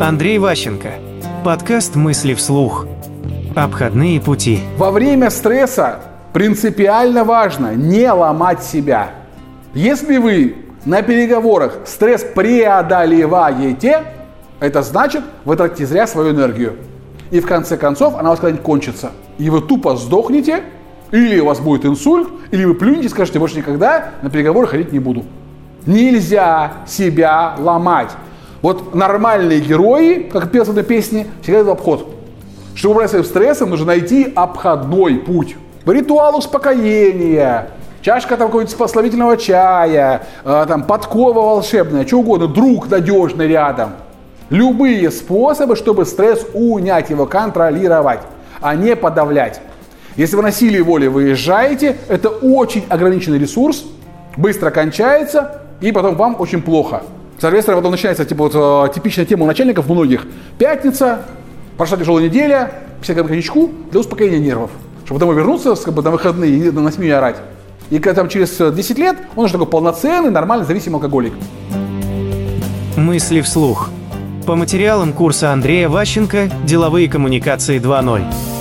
Андрей Ващенко. Подкаст «Мысли вслух». Обходные пути. Во время стресса принципиально важно не ломать себя. Если вы на переговорах стресс преодолеваете, это значит, вы тратите зря свою энергию. И в конце концов она у вас когда-нибудь кончится. И вы тупо сдохнете, или у вас будет инсульт, или вы плюнете и скажете, больше никогда на переговоры ходить не буду. Нельзя себя ломать. Вот нормальные герои, как пелся в этой песне, всегда идут обход. Чтобы убрать стрессом, нужно найти обходной путь. Ритуал успокоения, чашка там какого-нибудь славительного чая, э, там подкова волшебная, что угодно, друг надежный рядом. Любые способы, чтобы стресс унять его, контролировать, а не подавлять. Если вы на силе воли выезжаете, это очень ограниченный ресурс, быстро кончается, и потом вам очень плохо. Соответственно, потом начинается типа, вот, э, типичная тема у начальников многих. Пятница, прошла тяжелая неделя, 50 грамм коньячку для успокоения нервов. Чтобы домой вернуться как бы, на выходные и на семью орать. И когда там через 10 лет он уже такой полноценный, нормальный, зависимый алкоголик. Мысли вслух. По материалам курса Андрея Ващенко «Деловые коммуникации 2.0».